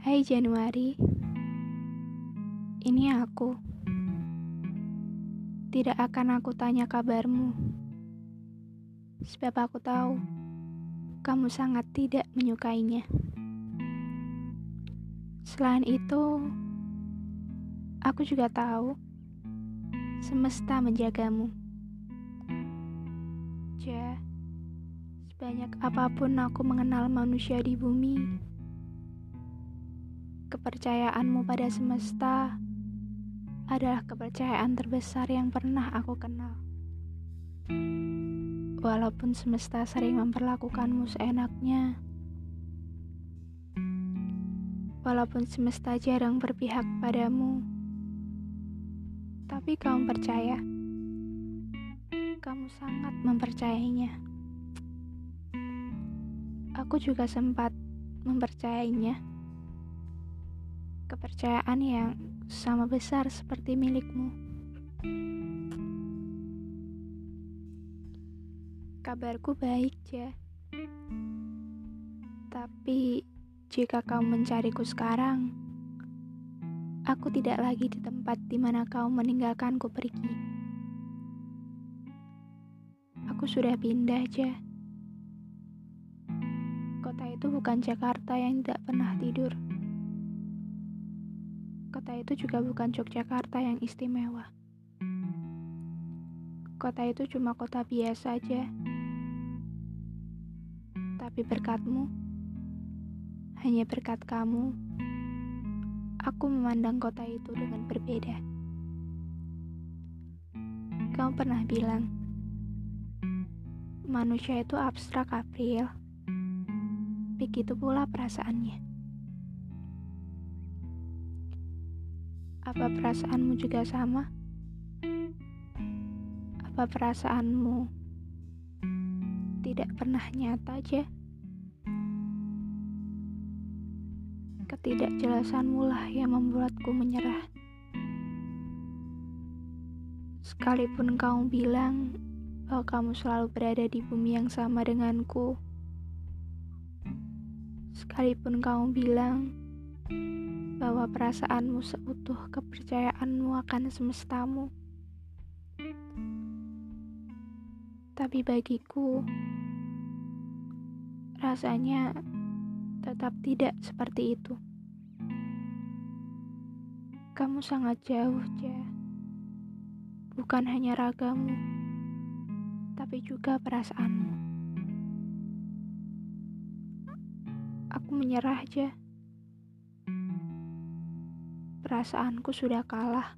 Hai Januari, ini aku. Tidak akan aku tanya kabarmu, sebab aku tahu kamu sangat tidak menyukainya. Selain itu, aku juga tahu semesta menjagamu. Ja, sebanyak apa pun aku mengenal manusia di bumi, kepercayaanmu pada semesta adalah kepercayaan terbesar yang pernah aku kenal. Walaupun semesta sering memperlakukanmu seenaknya, walaupun semesta jarang berpihak padamu, tapi kamu percaya, kamu sangat mempercayainya. Aku juga sempat mempercayainya. Kepercayaan yang sama besar seperti milikmu. Kabarku baik, Ja. Tapi jika kau mencariku sekarang, aku tidak lagi di tempat di mana kau meninggalkanku pergi. Aku sudah pindah, Ja kota itu bukan Jakarta yang tidak pernah tidur. Kota itu juga bukan Yogyakarta yang istimewa. Kota itu cuma kota biasa aja. Tapi berkatmu, hanya berkat kamu, aku memandang kota itu dengan berbeda. Kamu pernah bilang, manusia itu abstrak, April begitu pula perasaannya. Apa perasaanmu juga sama? Apa perasaanmu tidak pernah nyata aja? Ketidakjelasanmu lah yang membuatku menyerah. Sekalipun kamu bilang bahwa kamu selalu berada di bumi yang sama denganku, Sekalipun kamu bilang bahwa perasaanmu seutuh kepercayaanmu akan semestamu, tapi bagiku rasanya tetap tidak seperti itu. Kamu sangat jauh, Ja. Bukan hanya ragamu, tapi juga perasaanmu. Aku menyerah aja. Perasaanku sudah kalah.